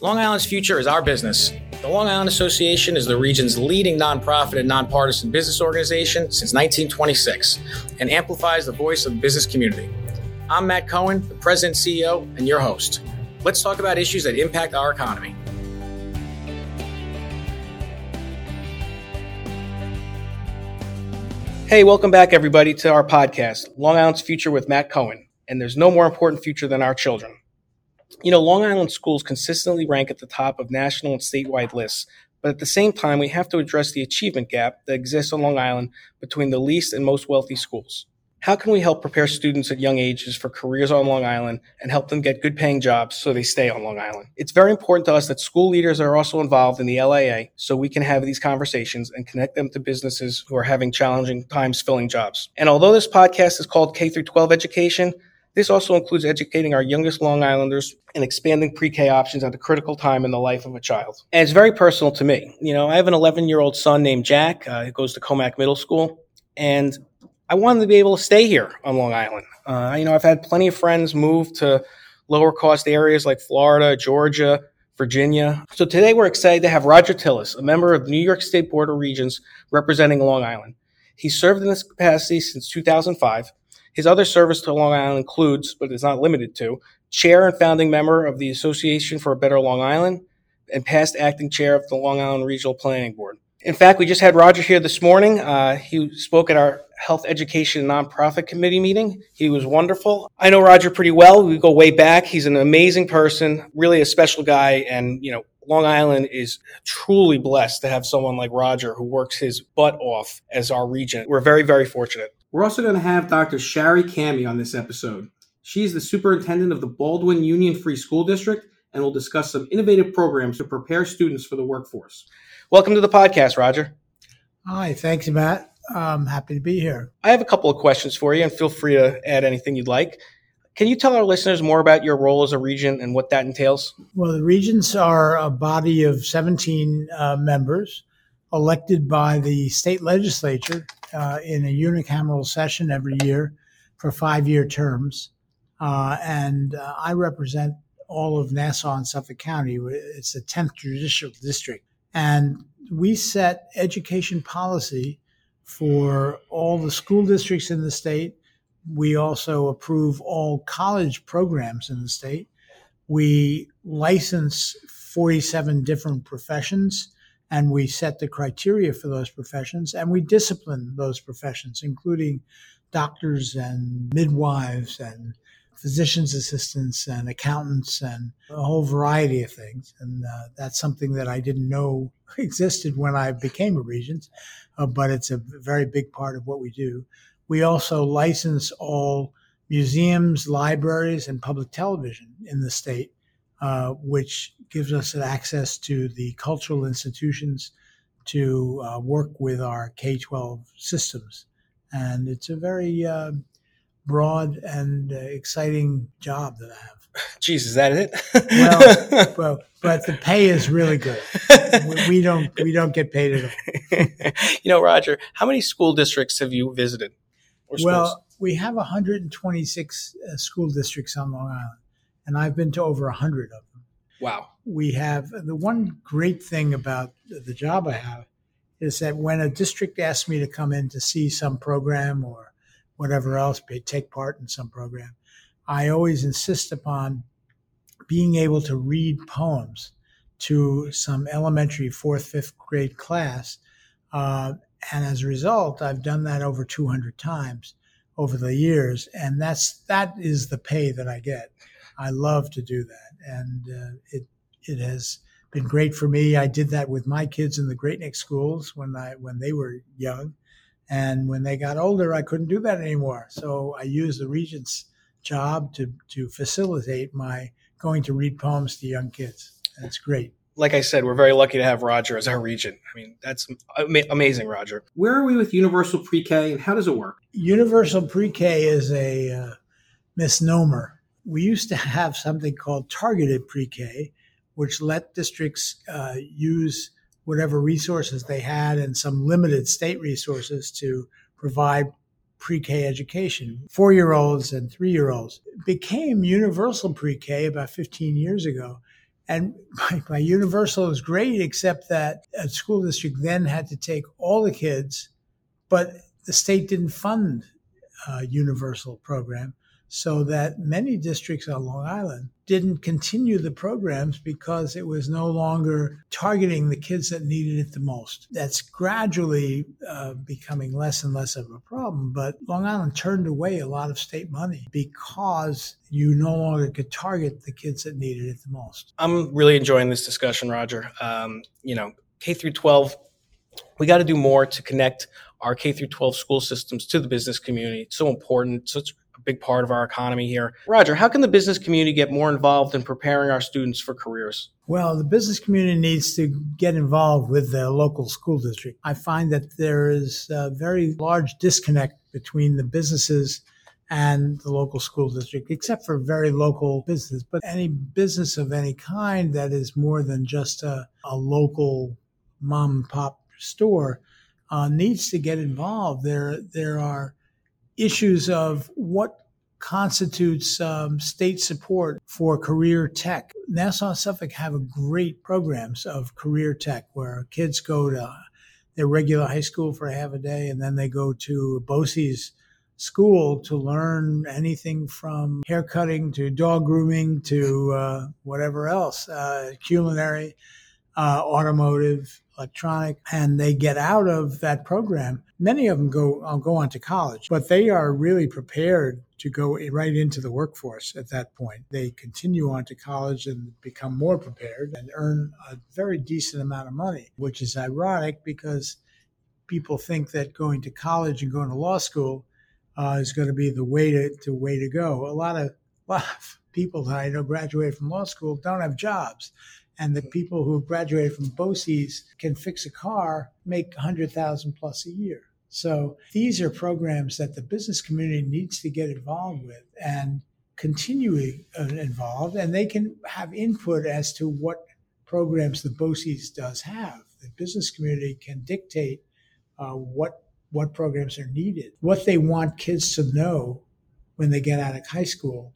Long Island's future is our business. The Long Island Association is the region's leading nonprofit and nonpartisan business organization since 1926 and amplifies the voice of the business community. I'm Matt Cohen, the president, CEO, and your host. Let's talk about issues that impact our economy. Hey, welcome back, everybody, to our podcast, Long Island's Future with Matt Cohen. And there's no more important future than our children. You know, Long Island schools consistently rank at the top of national and statewide lists, but at the same time, we have to address the achievement gap that exists on Long Island between the least and most wealthy schools. How can we help prepare students at young ages for careers on Long Island and help them get good paying jobs so they stay on Long Island? It's very important to us that school leaders are also involved in the LIA so we can have these conversations and connect them to businesses who are having challenging times filling jobs. And although this podcast is called K through 12 education, this also includes educating our youngest Long Islanders and expanding pre-K options at a critical time in the life of a child. And it's very personal to me. You know, I have an 11 year old son named Jack uh, who goes to Commack Middle School and I wanted to be able to stay here on Long Island. Uh, you know, I've had plenty of friends move to lower cost areas like Florida, Georgia, Virginia. So today we're excited to have Roger Tilles, a member of the New York State Board of Regents representing Long Island. He served in this capacity since 2005 his other service to Long Island includes, but is not limited to, chair and founding member of the Association for a Better Long Island and past acting chair of the Long Island Regional Planning Board. In fact, we just had Roger here this morning. Uh, he spoke at our Health Education Nonprofit Committee meeting. He was wonderful. I know Roger pretty well. We go way back. He's an amazing person, really a special guy, and you know, Long Island is truly blessed to have someone like Roger who works his butt off as our regent. We're very, very fortunate. We're also going to have Dr. Shari Camhi on this episode. She's the superintendent of the Baldwin Union Free School District and will discuss some innovative programs to prepare students for the workforce. Welcome to the podcast, Roger. Hi, thanks, Matt. I'm happy to be here. I have a couple of questions for you, and feel free to add anything you'd like. Can you tell our listeners more about your role as a regent and what that entails? Well, the regents are a body of 17 uh, members elected by the state legislature uh, in a unicameral session every year for five year terms. Uh, and uh, I represent all of Nassau and Suffolk County. It's the 10th judicial district. And we set education policy for all the school districts in the state we also approve all college programs in the state. We license 47 different professions and we set the criteria for those professions and we discipline those professions, including doctors and midwives and physician's assistants and accountants and a whole variety of things. And uh, that's something that I didn't know existed when I became a regent, uh, but it's a very big part of what we do. We also license all museums, libraries, and public television in the state, uh, which gives us access to the cultural institutions to uh, work with our K 12 systems. And it's a very uh, broad and uh, exciting job that I have. Jeez, is that it? well, well, but the pay is really good. We don't we don't get paid at all. you know, Roger, how many school districts have you visited? well, we have 126 uh, school districts on Long Island, and I've been to over 100 of them. Wow. We have the one great thing about the job I have is that when a district asks me to come in to see some program or whatever else, take part in some program, I always insist upon being able to read poems to some elementary fourth, fifth grade class uh, and as a result, I've done that over 200 times over the years, and that's that is the pay that I get. I love to do that, and uh, it it has been great for me. I did that with my kids in the Great Neck schools when I when they were young, and when they got older, I couldn't do that anymore. So I used the regent's job to to facilitate my going to read poems to young kids. And it's great like I said, we're very lucky to have Roger as our regent. I mean, that's amazing, Roger. Where are we with Universal Pre K and how does it work? Universal Pre K is a uh, misnomer. We used to have something called targeted pre K, which let districts uh, use whatever resources they had and some limited state resources to provide pre K education. Four year olds and three year olds became universal pre K about 15 years ago. And my, universal is great, except that a school district then had to take all the kids, but the state didn't fund a universal program so that many districts on Long Island didn't continue the programs because it was no longer targeting the kids that needed it the most. That's gradually uh, becoming less and less of a problem, but Long Island turned away a lot of state money because you no longer could target the kids that needed it the most. I'm really enjoying this discussion, Roger. Um, you know, K through 12, we got to do more to connect our K through 12 school systems to the business community. It's so important. So it's a big part of our economy here. Roger, how can the business community get more involved in preparing our students for careers? Well, the business community needs to get involved with the local school district. I find that there is a very large disconnect between the businesses and the local school district, except for very local business. But any business of any kind that is more than just a, a local mom and pop store uh, needs to get involved. There, there are issues of what constitutes um, state support for career tech. Nassau and Suffolk have a great programs of career tech where kids go to their regular high school for half a day and then they go to BOCES school to learn anything from haircutting to dog grooming to uh, whatever else, uh, culinary, uh, automotive, electronic, and they get out of that program. Many of them go uh, go on to college, but they are really prepared to go right into the workforce at that point. They continue on to college and become more prepared and earn a very decent amount of money, which is ironic because people think that going to college and going to law school uh, is going to be the way to, to way to go. A lot of lot of people that I know graduated from law school don't have jobs and the people who graduated from BOCES can fix a car make 100,000 plus a year. So these are programs that the business community needs to get involved with and continue involved, and they can have input as to what programs the BOCES does have. The business community can dictate uh, what what programs are needed. What they want kids to know when they get out of high school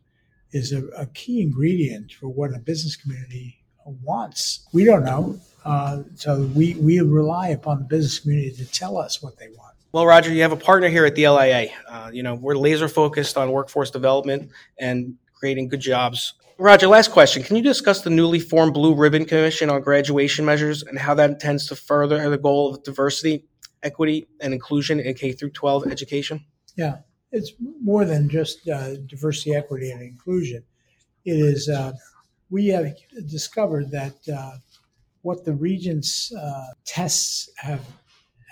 is a, a key ingredient for what a business community wants. We don't know. Uh, so we, we rely upon the business community to tell us what they want. Well, Roger, you have a partner here at the LIA. Uh, you know, we're laser focused on workforce development and creating good jobs. Roger, last question. Can you discuss the newly formed Blue Ribbon Commission on graduation measures and how that intends to further the goal of diversity, equity, and inclusion in K through 12 education? Yeah, it's more than just uh, diversity, equity, and inclusion. It is uh, we have discovered that uh, what the regents uh, tests have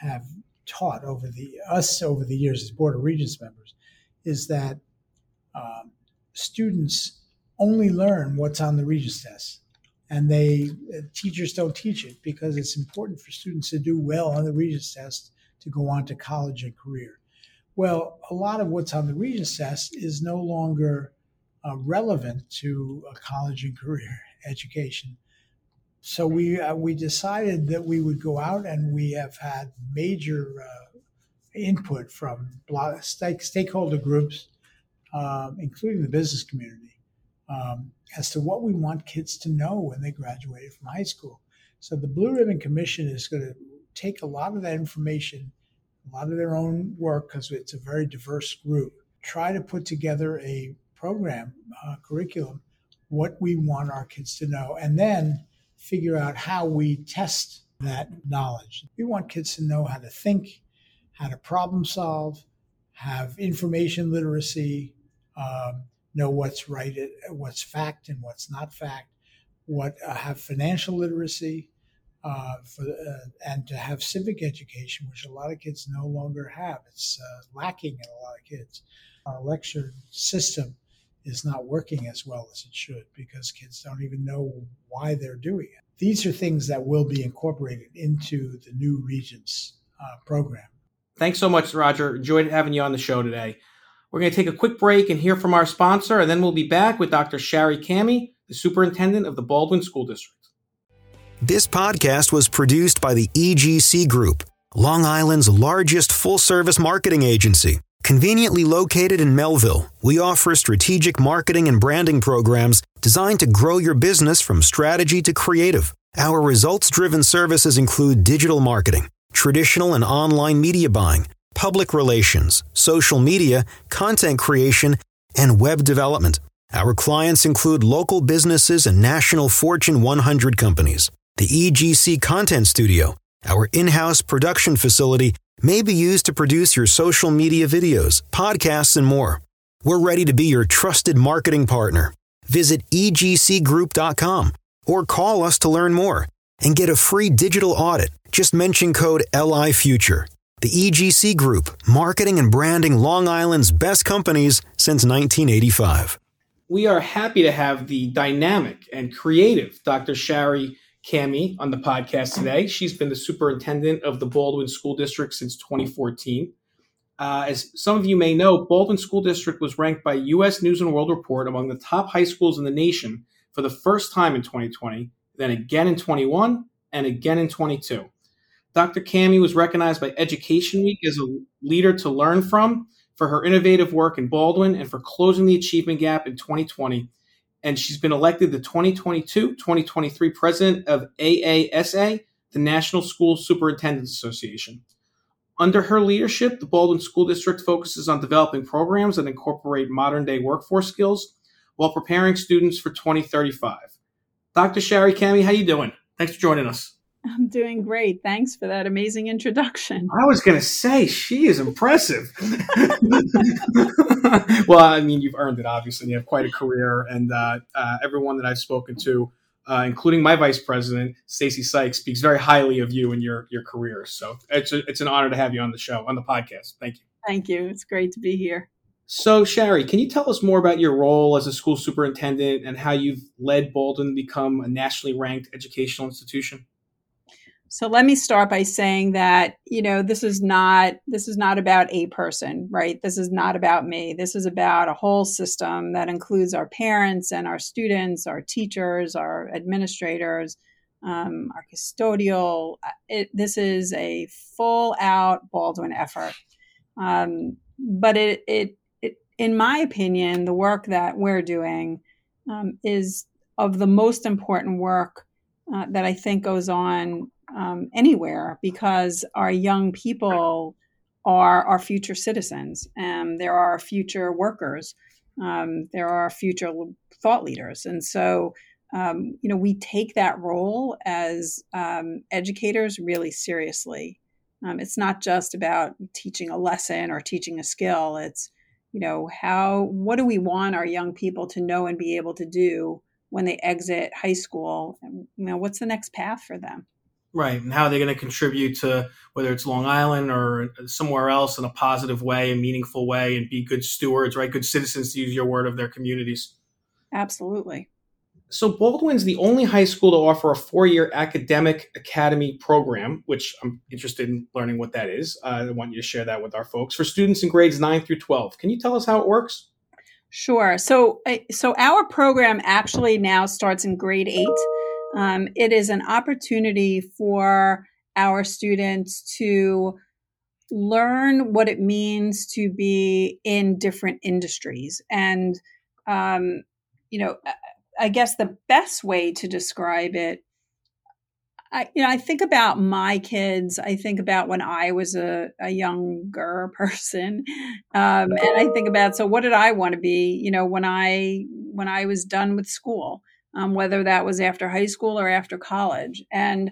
have taught over the us over the years as board of regents members is that um, students only learn what's on the regents test and they teachers don't teach it because it's important for students to do well on the regents test to go on to college and career well a lot of what's on the regents test is no longer uh, relevant to a college and career education. So we uh, we decided that we would go out, and we have had major uh, input from stakeholder groups, um, including the business community, um, as to what we want kids to know when they graduate from high school. So the Blue Ribbon Commission is going to take a lot of that information, a lot of their own work, because it's a very diverse group, try to put together a program, uh, curriculum, what we want our kids to know, and then figure out how we test that knowledge. We want kids to know how to think, how to problem solve, have information literacy, um, know what's right, what's fact and what's not fact, what uh, have financial literacy, uh, for uh, and to have civic education, which a lot of kids no longer have. It's uh, lacking in a lot of kids. Our lecture system is not working as well as it should because kids don't even know why they're doing it. These are things that will be incorporated into the new Regents uh, program. Thanks so much, Roger. Enjoyed having you on the show today. We're going to take a quick break and hear from our sponsor, and then we'll be back with Dr. Shari Camhi, the superintendent of the Baldwin School District. This podcast was produced by the EGC Group, Long Island's largest full service marketing agency. Conveniently located in Melville, we offer strategic marketing and branding programs designed to grow your business from strategy to creative. Our results driven services include digital marketing, traditional and online media buying, public relations, social media, content creation, and web development. Our clients include local businesses and national Fortune 100 companies. The EGC Content Studio, our in house production facility, may be used to produce your social media videos, podcasts, and more. We're ready to be your trusted marketing partner. Visit egcgroup.com or call us to learn more and get a free digital audit. Just mention code LIFuture. The EGC Group, marketing and branding Long Island's best companies since 1985. We are happy to have the dynamic and creative Dr. Shari Camhi on the podcast today. She's been the superintendent of the Baldwin School District since 2014. Uh, as some of you may know, Baldwin School District was ranked by U.S. News and World Report among the top high schools in the nation for the first time in 2020, then again in 21, and again in 22. Dr. Camhi was recognized by Education Week as a leader to learn from for her innovative work in Baldwin and for closing the achievement gap in 2020 and she's been elected the 2022 2023 president of AASA, the National School Superintendents Association. Under her leadership, the Baldwin School District focuses on developing programs that incorporate modern day workforce skills while preparing students for 2035. Dr. Shari Camhi, how you doing? Thanks for joining us. I'm doing great. Thanks for that amazing introduction. I was going to say, she is impressive. well, I mean, you've earned it, obviously. You have quite a career, and uh, uh, everyone that I've spoken to, uh, including my vice president, Stacy Sykes, speaks very highly of you and your your career. So it's a, it's an honor to have you on the show, on the podcast. Thank you. Thank you. It's great to be here. So, Shari, can you tell us more about your role as a school superintendent and how you've led Baldwin to become a nationally ranked educational institution? So let me start by saying that, you know, this is not this is not about a person, right? This is not about me. This is about a whole system that includes our parents and our students, our teachers, our administrators, um, our custodial. It, this is a full out Baldwin effort. Um, but it, it, it, in my opinion, the work that we're doing um, is of the most important work uh, that I think goes on um, anywhere because our young people are our future citizens and there are future workers. Um, there are future thought leaders. And so, um, you know, we take that role as um, educators really seriously. Um, it's not just about teaching a lesson or teaching a skill. It's, you know, how, what do we want our young people to know and be able to do when they exit high school? You know, what's the next path for them? Right. And how are they going to contribute to whether it's Long Island or somewhere else in a positive way, a meaningful way, and be good stewards, right? Good citizens, to use your word, of their communities. Absolutely. So, Baldwin's the only high school to offer a four year academic academy program, which I'm interested in learning what that is. Uh, I want you to share that with our folks for students in grades 9 through 12. Can you tell us how it works? Sure. So, so our program actually now starts in grade eight. Um, it is an opportunity for our students to learn what it means to be in different industries. And, um, you know, I guess the best way to describe it, I, you know, I think about my kids. I think about when I was a, a younger person, um, and I think about so what did I want to be? You know, when I when I was done with school, um, whether that was after high school or after college. And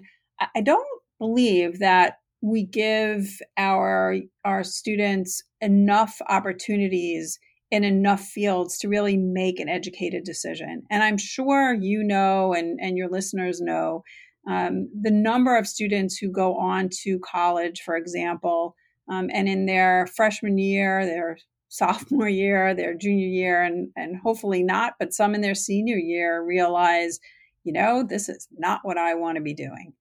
I don't believe that we give our our students enough opportunities in enough fields to really make an educated decision. And I'm sure you know, and, and your listeners know, um, the number of students who go on to college, for example, um, and in their freshman year, their sophomore year, their junior year, and and hopefully not, but some in their senior year realize, you know, this is not what I want to be doing.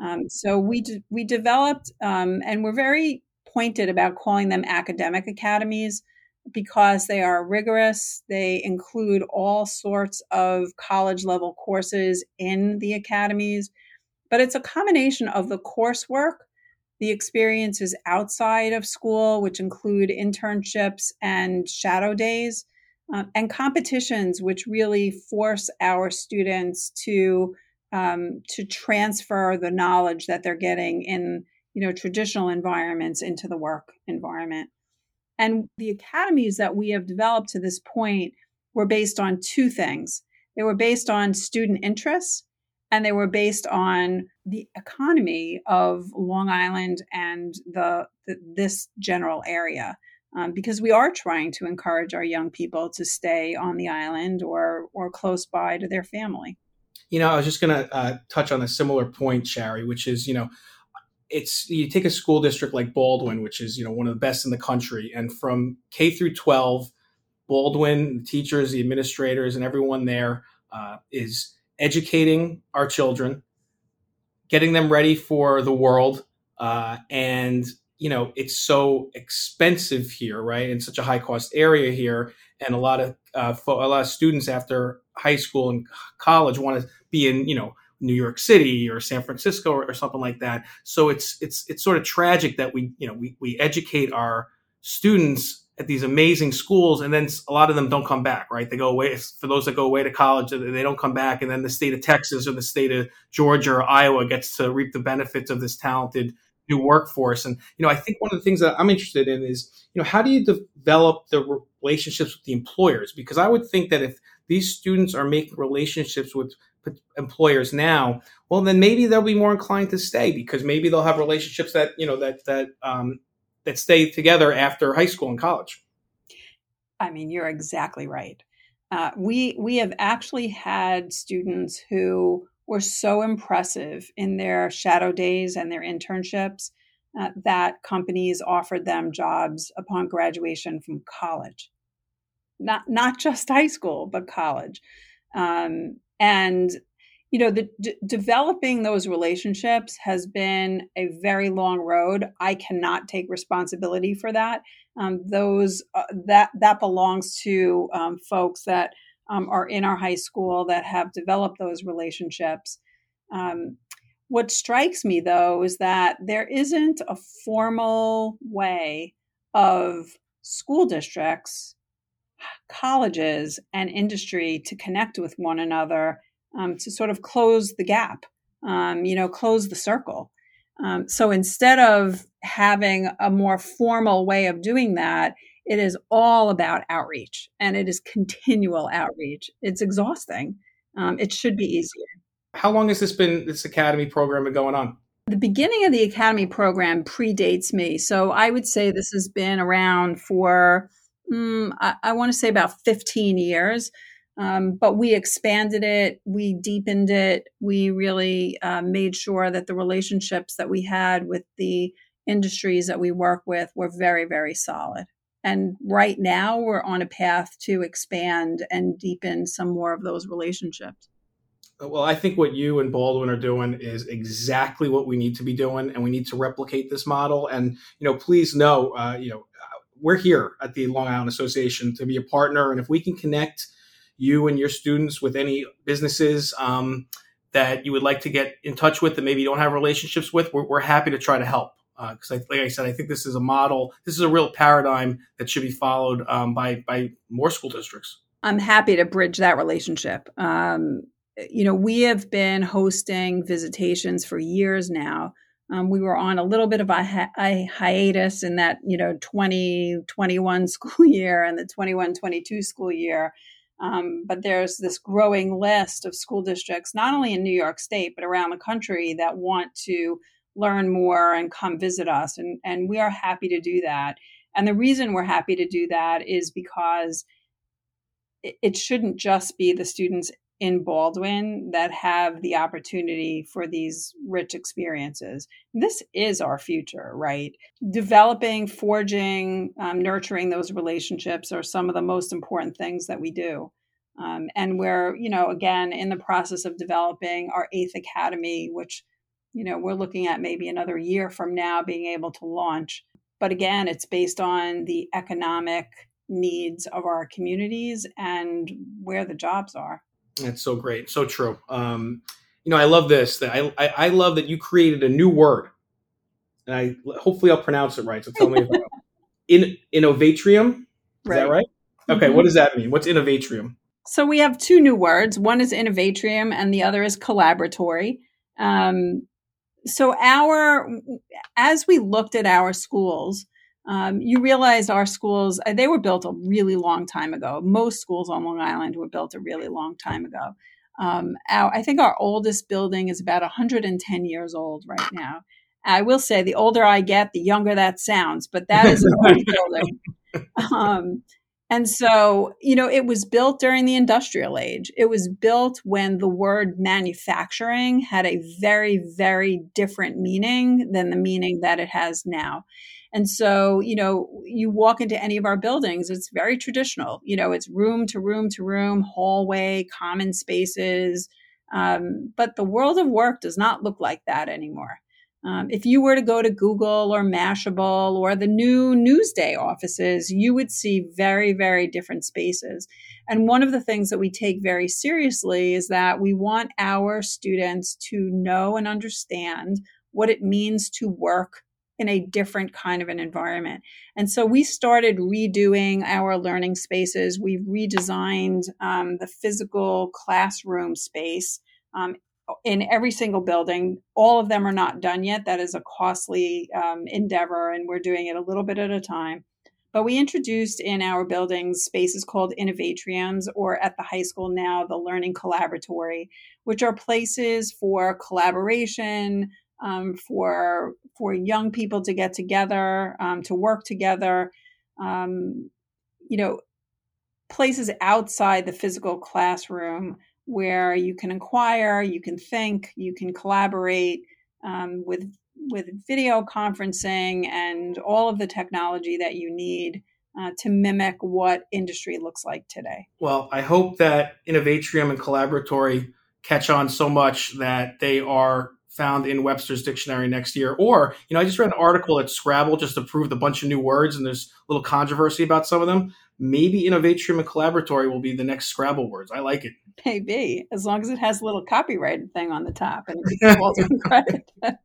Um, so we we developed, um, and we're very pointed about calling them academic academies because they are rigorous. They include all sorts of college level courses in the academies, but it's a combination of the coursework the experiences outside of school, which include internships and shadow days, uh, and competitions, which really force our students to um, to transfer the knowledge that they're getting in you know traditional environments into the work environment. And the academies that we have developed to this point were based on two things. They were based on student interests and they were based on the economy of Long Island and the, the this general area. Um, because we are trying to encourage our young people to stay on the island or or close by to their family. You know, I was just going to uh, touch on a similar point, Shari, which is you know, it's you take a school district like Baldwin, which is you know one of the best in the country, and from K through twelve, Baldwin, the teachers, the administrators, and everyone there uh, is educating our children, getting them ready for the world. Uh, and, you know, it's so expensive here, right? In such a high cost area here. And a lot of, uh, a lot of students after high school and college want to be in, you know, New York City or San Francisco or, or, something like that. So it's it's it's sort of tragic that we you know we we educate our students at these amazing schools, and then a lot of them don't come back. Right? They go away. For those that go away to college, and they don't come back, and then the state of Texas or the state of Georgia or Iowa gets to reap the benefits of this talented new workforce. And you know, I think one of the things that I'm interested in is you know how do you develop the relationships with the employers? Because I would think that if these students are making relationships with employers now, well, then maybe they'll be more inclined to stay because maybe they'll have relationships that you know that that um, that stay together after high school and college. I mean, you're exactly right. Uh, we we have actually had students who were so impressive in their shadow days and their internships uh, that companies offered them jobs upon graduation from college, not not just high school but college, um, and you know, the d- developing those relationships has been a very long road. I cannot take responsibility for that. Um, those uh, that that belongs to um, folks that um, are in our high school that have developed those relationships. Um, what strikes me though is that there isn't a formal way of school districts, colleges, and industry to connect with one another um, to sort of close the gap, um, you know, close the circle. Um, so instead of having a more formal way of doing that, it is all about outreach and it is continual outreach. It's exhausting. Um, it should be easier. How long has this been, this academy program been going on? The beginning of the academy program predates me. So I would say this has been around for, mm, I, I want to say about 15 years. Um, but we expanded it, we deepened it, we really uh, made sure that the relationships that we had with the industries that we work with were very, very solid. And right now, we're on a path to expand and deepen some more of those relationships. Well, I think what you and Baldwin are doing is exactly what we need to be doing, and we need to replicate this model. And you know, please know, uh, you know, we're here at the Long Island Association to be a partner, and if we can connect you and your students with any businesses um, that you would like to get in touch with that maybe you don't have relationships with, we're, we're happy to try to help. Because, uh, like I said, I think this is a model. This is a real paradigm that should be followed um, by by more school districts. I'm happy to bridge that relationship. Um, you know, we have been hosting visitations for years now. Um, we were on a little bit of a, hi- a, hiatus in that, you know, 2021 school year and the 21 22 school year. Um, but there's this growing list of school districts, not only in New York State, but around the country that want to learn more and come visit us. And, and we are happy to do that. And the reason we're happy to do that is because it, it shouldn't just be the students in Baldwin that have the opportunity for these rich experiences. This is our future, right? Developing, forging, um, nurturing those relationships are some of the most important things that we do. Um, and we're, you know, again, in the process of developing our eighth academy, which, you know, we're looking at maybe another year from now being able to launch. But again, it's based on the economic needs of our communities and where the jobs are. That's so great, so true. Um, you know, I love this. That I, I, I love that you created a new word, and I hopefully I'll pronounce it right. So tell me if in innovatrium. Is that right? Okay, mm-hmm. what does that mean? What's innovatrium? So we have two new words. One is innovatrium, and the other is collaboratory. Um, so our as we looked at our schools, um, you realize our schools uh, they were built a really long time ago. Most schools on Long Island were built a really long time ago. Um, our, I think our oldest building is about 110 years old right now. I will say the older I get, the younger that sounds, but that is an old building. Um, and so, you know, it was built during the industrial age. It was built when the word manufacturing had a very, very different meaning than the meaning that it has now. And so, you know, you walk into any of our buildings, it's very traditional. You know, it's room to room to room, hallway, common spaces. Um, but the world of work does not look like that anymore. Um, if you were to go to Google or Mashable or the new Newsday offices, you would see very, very different spaces. And one of the things that we take very seriously is that we want our students to know and understand what it means to work in a different kind of an environment. And so we started redoing our learning spaces. We redesigned um, the physical classroom space um, in every single building. All of them are not done yet. That is a costly um, endeavor, and we're doing it a little bit at a time. But we introduced in our buildings spaces called innovatriums, or at the high school now, the Learning Collaboratory, which are places for collaboration, um, for for young people to get together, um, to work together. Um, you know, places outside the physical classroom where you can inquire, you can think, you can collaborate um, with with video conferencing and all of the technology that you need uh, to mimic what industry looks like today. Well, I hope that Innovatrium and Collaboratory catch on so much that they are found in Webster's dictionary next year. Or, you know, I just read an article at Scrabble just approved a bunch of new words, and there's a little controversy about some of them. Maybe Innovatrium and Collaboratory will be the next Scrabble words. I like it. Maybe, as long as it has a little copyrighted thing on the top and credit.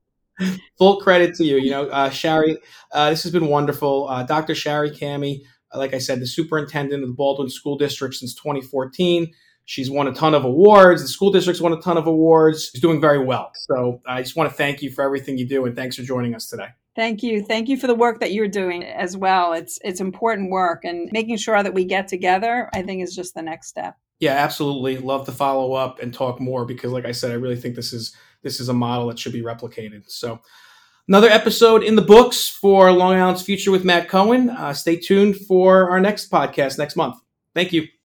Full credit to you. You know, uh, Shari, uh, this has been wonderful. Uh, Dr. Shari Camhi, like I said, the superintendent of the Baldwin School District since 2014. She's won a ton of awards. The school district's won a ton of awards. She's doing very well. So I just want to thank you for everything you do and thanks for joining us today. Thank you. Thank you for the work that you're doing as well. It's it's important work and making sure that we get together, I think is just the next step. Yeah, absolutely. Love to follow up and talk more because like I said, I really think this is this is a model that should be replicated. So another episode in the books for Long Island's Future with Matt Cohen. Uh, stay tuned for our next podcast next month. Thank you.